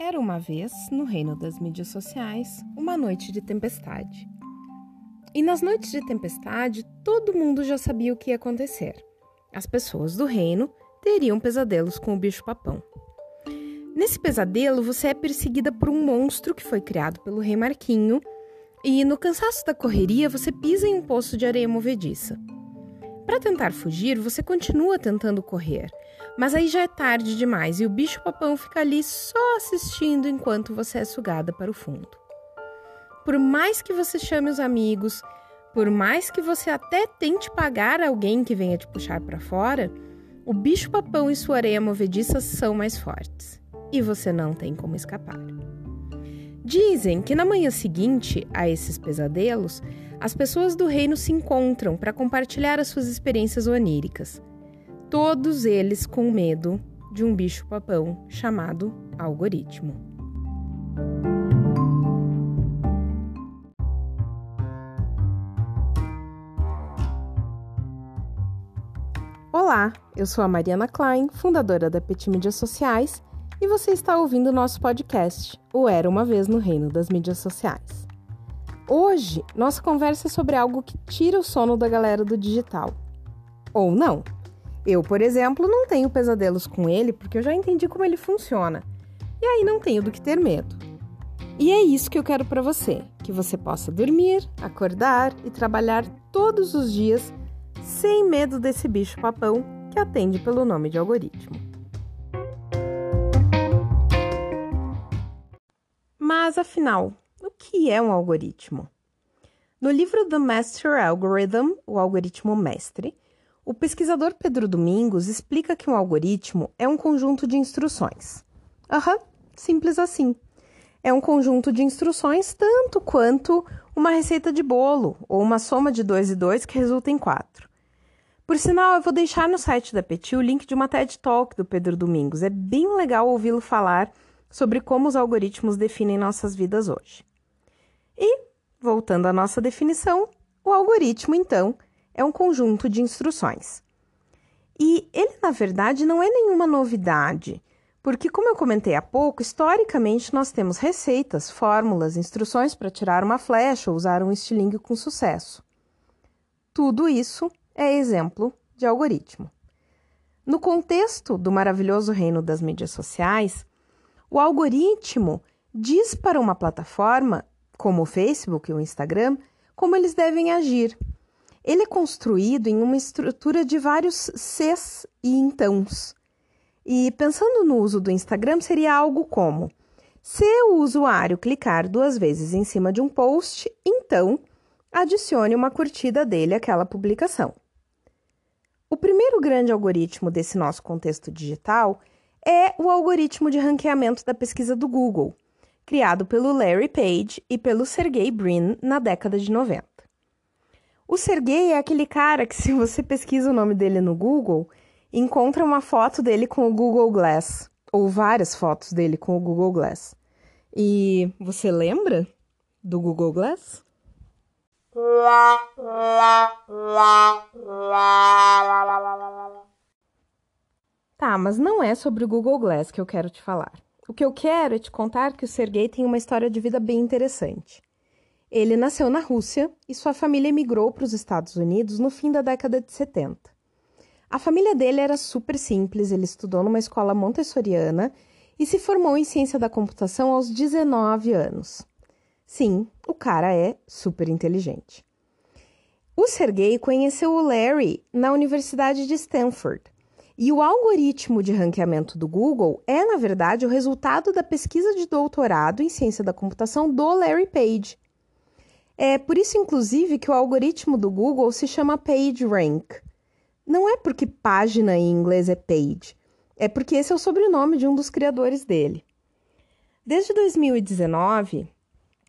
Era uma vez, no reino das mídias sociais, uma noite de tempestade. E nas noites de tempestade, todo mundo já sabia o que ia acontecer. As pessoas do reino teriam pesadelos com o bicho-papão. Nesse pesadelo, você é perseguida por um monstro que foi criado pelo rei Marquinho, e no cansaço da correria, você pisa em um poço de areia movediça. Para tentar fugir, você continua tentando correr, mas aí já é tarde demais e o bicho-papão fica ali só assistindo enquanto você é sugada para o fundo. Por mais que você chame os amigos, por mais que você até tente pagar alguém que venha te puxar para fora, o bicho-papão e sua areia movediça são mais fortes e você não tem como escapar. Dizem que na manhã seguinte a esses pesadelos, as pessoas do reino se encontram para compartilhar as suas experiências oníricas. Todos eles com medo de um bicho-papão chamado algoritmo. Olá, eu sou a Mariana Klein, fundadora da Petit Mídias Sociais e você está ouvindo o nosso podcast, O Era Uma Vez no Reino das Mídias Sociais. Hoje, nossa conversa é sobre algo que tira o sono da galera do digital. Ou não. Eu, por exemplo, não tenho pesadelos com ele porque eu já entendi como ele funciona. E aí não tenho do que ter medo. E é isso que eu quero para você, que você possa dormir, acordar e trabalhar todos os dias sem medo desse bicho papão que atende pelo nome de algoritmo. Mas afinal, que é um algoritmo? No livro The Master Algorithm, o algoritmo mestre, o pesquisador Pedro Domingos explica que um algoritmo é um conjunto de instruções. Aham, uhum, simples assim. É um conjunto de instruções tanto quanto uma receita de bolo ou uma soma de 2 e 2 que resulta em 4. Por sinal, eu vou deixar no site da Petit o link de uma TED Talk do Pedro Domingos. É bem legal ouvi-lo falar sobre como os algoritmos definem nossas vidas hoje. E, voltando à nossa definição, o algoritmo, então, é um conjunto de instruções. E ele, na verdade, não é nenhuma novidade, porque, como eu comentei há pouco, historicamente nós temos receitas, fórmulas, instruções para tirar uma flecha ou usar um estilingue com sucesso. Tudo isso é exemplo de algoritmo. No contexto do maravilhoso reino das mídias sociais, o algoritmo diz para uma plataforma, como o Facebook e o Instagram, como eles devem agir. Ele é construído em uma estrutura de vários Cs e entãos. E pensando no uso do Instagram, seria algo como: se o usuário clicar duas vezes em cima de um post, então adicione uma curtida dele àquela publicação. O primeiro grande algoritmo desse nosso contexto digital é o algoritmo de ranqueamento da pesquisa do Google, criado pelo Larry Page e pelo Sergey Brin na década de 90. O Sergey é aquele cara que, se você pesquisa o nome dele no Google, encontra uma foto dele com o Google Glass, ou várias fotos dele com o Google Glass. E você lembra do Google Glass? Tá, mas não é sobre o Google Glass que eu quero te falar. O que eu quero é te contar que o Sergei tem uma história de vida bem interessante. Ele nasceu na Rússia e sua família emigrou para os Estados Unidos no fim da década de 70. A família dele era super simples, ele estudou numa escola montessoriana e se formou em ciência da computação aos 19 anos. Sim, o cara é super inteligente. O Sergei conheceu o Larry na Universidade de Stanford e o algoritmo de ranqueamento do Google é, na verdade, o resultado da pesquisa de doutorado em ciência da computação do Larry Page. É por isso, inclusive, que o algoritmo do Google se chama PageRank. Não é porque página em inglês é page, é porque esse é o sobrenome de um dos criadores dele. Desde 2019,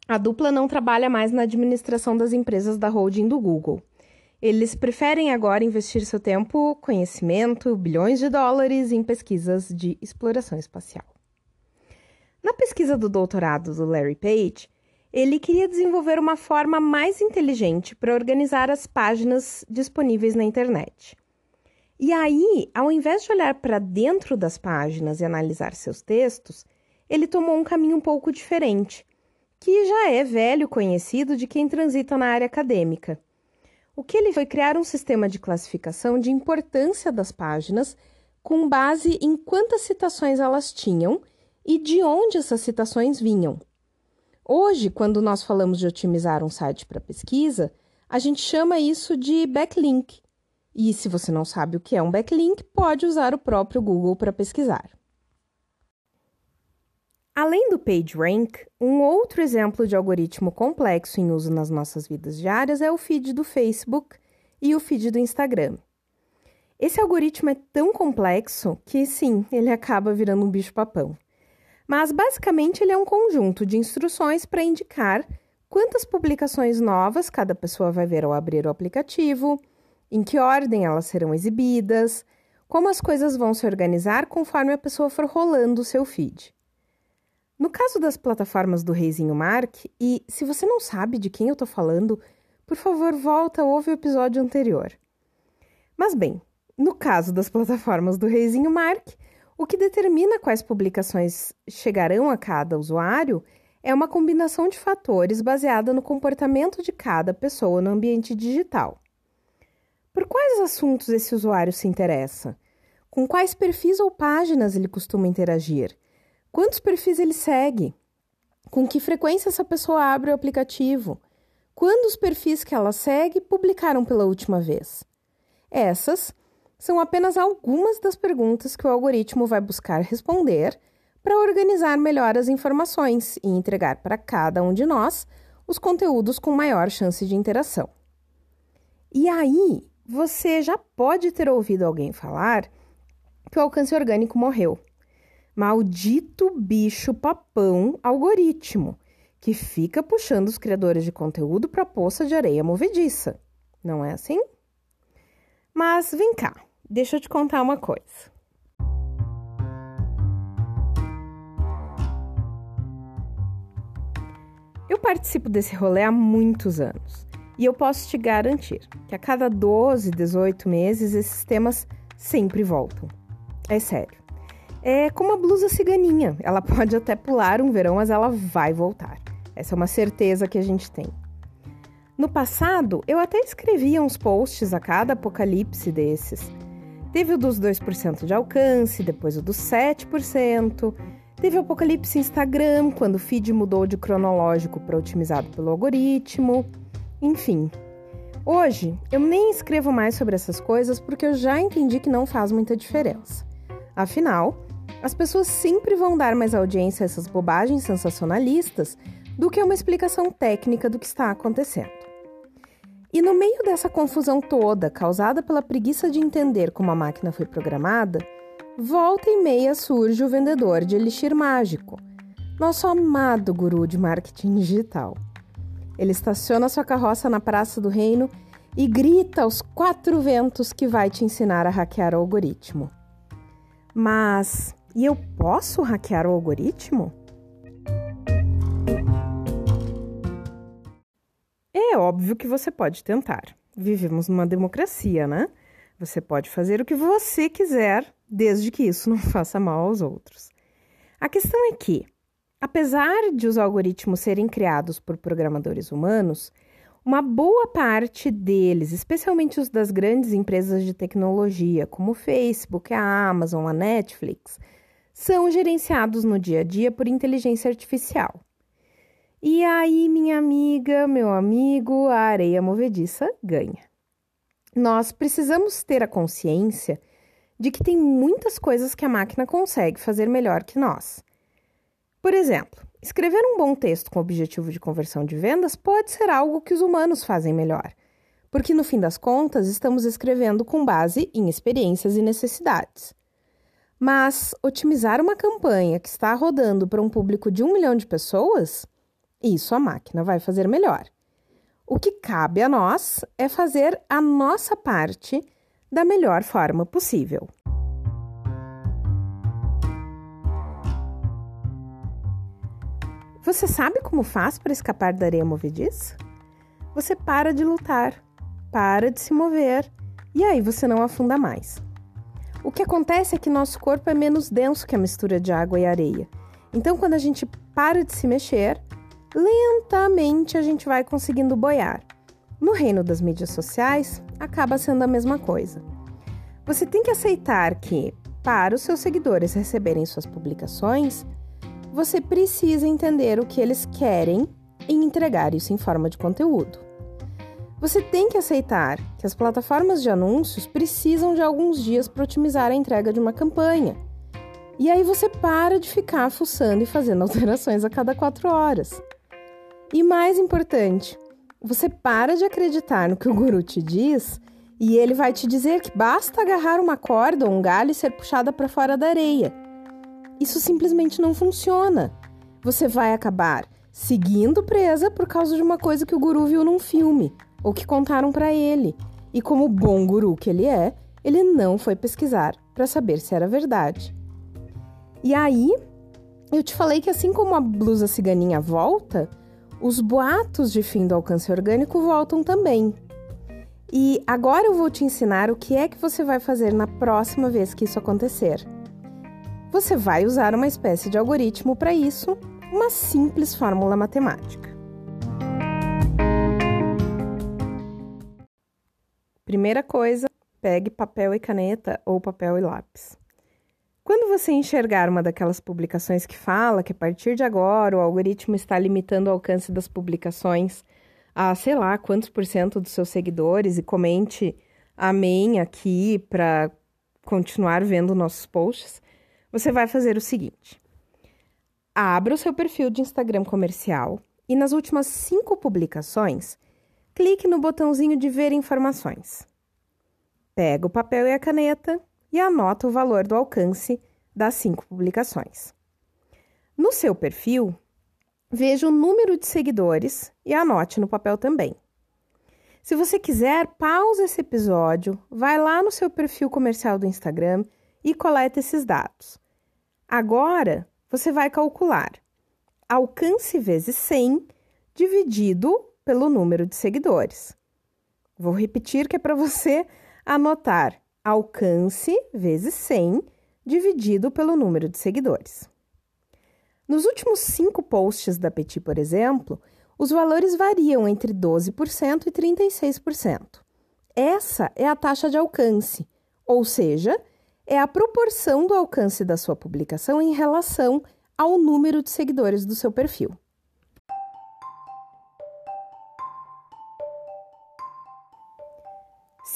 a dupla não trabalha mais na administração das empresas da holding do Google. Eles preferem agora investir seu tempo, conhecimento, bilhões de dólares em pesquisas de exploração espacial. Na pesquisa do doutorado do Larry Page, ele queria desenvolver uma forma mais inteligente para organizar as páginas disponíveis na internet. E aí, ao invés de olhar para dentro das páginas e analisar seus textos, ele tomou um caminho um pouco diferente, que já é velho conhecido de quem transita na área acadêmica. O que ele foi criar um sistema de classificação de importância das páginas com base em quantas citações elas tinham e de onde essas citações vinham. Hoje, quando nós falamos de otimizar um site para pesquisa, a gente chama isso de backlink. E se você não sabe o que é um backlink, pode usar o próprio Google para pesquisar. Além do PageRank, um outro exemplo de algoritmo complexo em uso nas nossas vidas diárias é o feed do Facebook e o feed do Instagram. Esse algoritmo é tão complexo que, sim, ele acaba virando um bicho-papão. Mas, basicamente, ele é um conjunto de instruções para indicar quantas publicações novas cada pessoa vai ver ao abrir o aplicativo, em que ordem elas serão exibidas, como as coisas vão se organizar conforme a pessoa for rolando o seu feed. No caso das plataformas do Reizinho Mark, e se você não sabe de quem eu estou falando, por favor, volta ouve o episódio anterior. Mas bem, no caso das plataformas do Reizinho Mark, o que determina quais publicações chegarão a cada usuário é uma combinação de fatores baseada no comportamento de cada pessoa no ambiente digital. Por quais assuntos esse usuário se interessa? Com quais perfis ou páginas ele costuma interagir? Quantos perfis ele segue? Com que frequência essa pessoa abre o aplicativo? Quando os perfis que ela segue publicaram pela última vez? Essas são apenas algumas das perguntas que o algoritmo vai buscar responder para organizar melhor as informações e entregar para cada um de nós os conteúdos com maior chance de interação. E aí, você já pode ter ouvido alguém falar que o alcance orgânico morreu. Maldito bicho papão algoritmo que fica puxando os criadores de conteúdo para poça de areia movediça. Não é assim? Mas vem cá, deixa eu te contar uma coisa. Eu participo desse rolê há muitos anos e eu posso te garantir que a cada 12, 18 meses esses temas sempre voltam. É sério. É como a blusa ciganinha, ela pode até pular um verão, mas ela vai voltar. Essa é uma certeza que a gente tem. No passado, eu até escrevia uns posts a cada apocalipse desses. Teve o dos 2% de alcance, depois o dos 7%, Teve o apocalipse Instagram, quando o feed mudou de cronológico para otimizado pelo algoritmo. Enfim. Hoje, eu nem escrevo mais sobre essas coisas porque eu já entendi que não faz muita diferença. Afinal, as pessoas sempre vão dar mais audiência a essas bobagens sensacionalistas do que uma explicação técnica do que está acontecendo. E no meio dessa confusão toda, causada pela preguiça de entender como a máquina foi programada, volta e meia surge o vendedor de elixir mágico, nosso amado guru de marketing digital. Ele estaciona sua carroça na Praça do Reino e grita aos quatro ventos que vai te ensinar a hackear o algoritmo. Mas e eu posso hackear o algoritmo? É óbvio que você pode tentar. Vivemos numa democracia, né? Você pode fazer o que você quiser desde que isso não faça mal aos outros. A questão é que, apesar de os algoritmos serem criados por programadores humanos, uma boa parte deles, especialmente os das grandes empresas de tecnologia, como o Facebook, a Amazon, a Netflix, são gerenciados no dia a dia por inteligência artificial. E aí, minha amiga, meu amigo, a areia movediça ganha. Nós precisamos ter a consciência de que tem muitas coisas que a máquina consegue fazer melhor que nós. Por exemplo, escrever um bom texto com objetivo de conversão de vendas pode ser algo que os humanos fazem melhor, porque no fim das contas estamos escrevendo com base em experiências e necessidades. Mas otimizar uma campanha que está rodando para um público de um milhão de pessoas, isso a máquina vai fazer melhor. O que cabe a nós é fazer a nossa parte da melhor forma possível. Você sabe como faz para escapar da areia movediça? Você para de lutar, para de se mover e aí você não afunda mais. O que acontece é que nosso corpo é menos denso que a mistura de água e areia. Então, quando a gente para de se mexer, lentamente a gente vai conseguindo boiar. No reino das mídias sociais, acaba sendo a mesma coisa. Você tem que aceitar que, para os seus seguidores receberem suas publicações, você precisa entender o que eles querem e entregar isso em forma de conteúdo. Você tem que aceitar que as plataformas de anúncios precisam de alguns dias para otimizar a entrega de uma campanha. E aí você para de ficar fuçando e fazendo alterações a cada quatro horas. E mais importante, você para de acreditar no que o guru te diz e ele vai te dizer que basta agarrar uma corda ou um galho e ser puxada para fora da areia. Isso simplesmente não funciona. Você vai acabar seguindo presa por causa de uma coisa que o guru viu num filme ou que contaram para ele. E como bom guru que ele é, ele não foi pesquisar para saber se era verdade. E aí, eu te falei que assim como a blusa ciganinha volta, os boatos de fim do alcance orgânico voltam também. E agora eu vou te ensinar o que é que você vai fazer na próxima vez que isso acontecer. Você vai usar uma espécie de algoritmo para isso, uma simples fórmula matemática. Primeira coisa, pegue papel e caneta ou papel e lápis. Quando você enxergar uma daquelas publicações que fala que a partir de agora o algoritmo está limitando o alcance das publicações a sei lá quantos por cento dos seus seguidores e comente amém aqui para continuar vendo nossos posts, você vai fazer o seguinte: abra o seu perfil de Instagram comercial e nas últimas cinco publicações, clique no botãozinho de ver informações. Pega o papel e a caneta e anota o valor do alcance das cinco publicações. No seu perfil, veja o número de seguidores e anote no papel também. Se você quiser, pause esse episódio, vai lá no seu perfil comercial do Instagram e coleta esses dados. Agora, você vai calcular alcance vezes 100 dividido pelo número de seguidores. Vou repetir que é para você anotar alcance vezes 100 dividido pelo número de seguidores. Nos últimos cinco posts da Petit, por exemplo, os valores variam entre 12% e 36%. Essa é a taxa de alcance, ou seja, é a proporção do alcance da sua publicação em relação ao número de seguidores do seu perfil.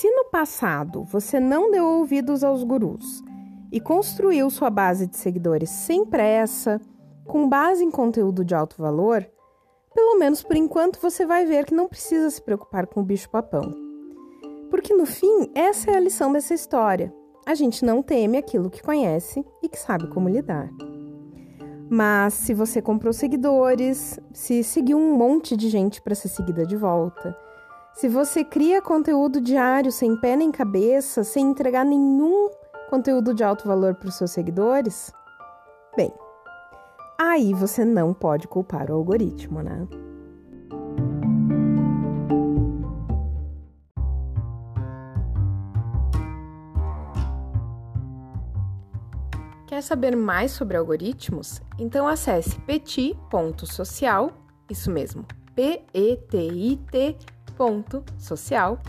Se no passado você não deu ouvidos aos gurus e construiu sua base de seguidores sem pressa, com base em conteúdo de alto valor, pelo menos por enquanto você vai ver que não precisa se preocupar com o bicho-papão. Porque no fim, essa é a lição dessa história. A gente não teme aquilo que conhece e que sabe como lidar. Mas se você comprou seguidores, se seguiu um monte de gente para ser seguida de volta, se você cria conteúdo diário sem pé nem cabeça, sem entregar nenhum conteúdo de alto valor para os seus seguidores, bem, aí você não pode culpar o algoritmo, né? Quer saber mais sobre algoritmos? Então acesse petit.social, isso mesmo, P-E-T-I-T social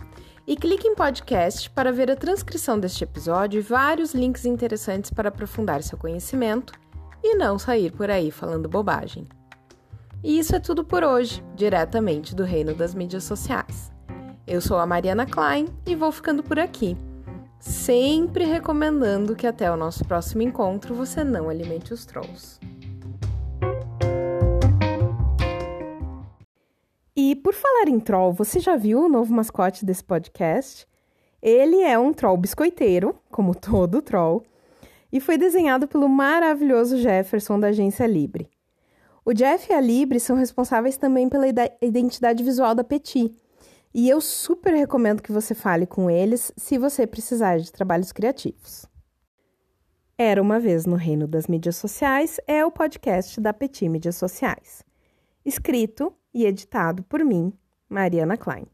e clique em podcast para ver a transcrição deste episódio e vários links interessantes para aprofundar seu conhecimento e não sair por aí falando bobagem. E isso é tudo por hoje, diretamente do reino das mídias sociais. Eu sou a Mariana Klein e vou ficando por aqui, sempre recomendando que até o nosso próximo encontro você não alimente os trolls. Por falar em troll, você já viu o novo mascote desse podcast? Ele é um troll biscoiteiro, como todo troll, e foi desenhado pelo maravilhoso Jefferson da agência Libre. O Jeff e a Libre são responsáveis também pela identidade visual da Petit, e eu super recomendo que você fale com eles se você precisar de trabalhos criativos. Era uma vez no Reino das Mídias Sociais é o podcast da Petit Mídias Sociais, escrito e editado por mim, Mariana Klein.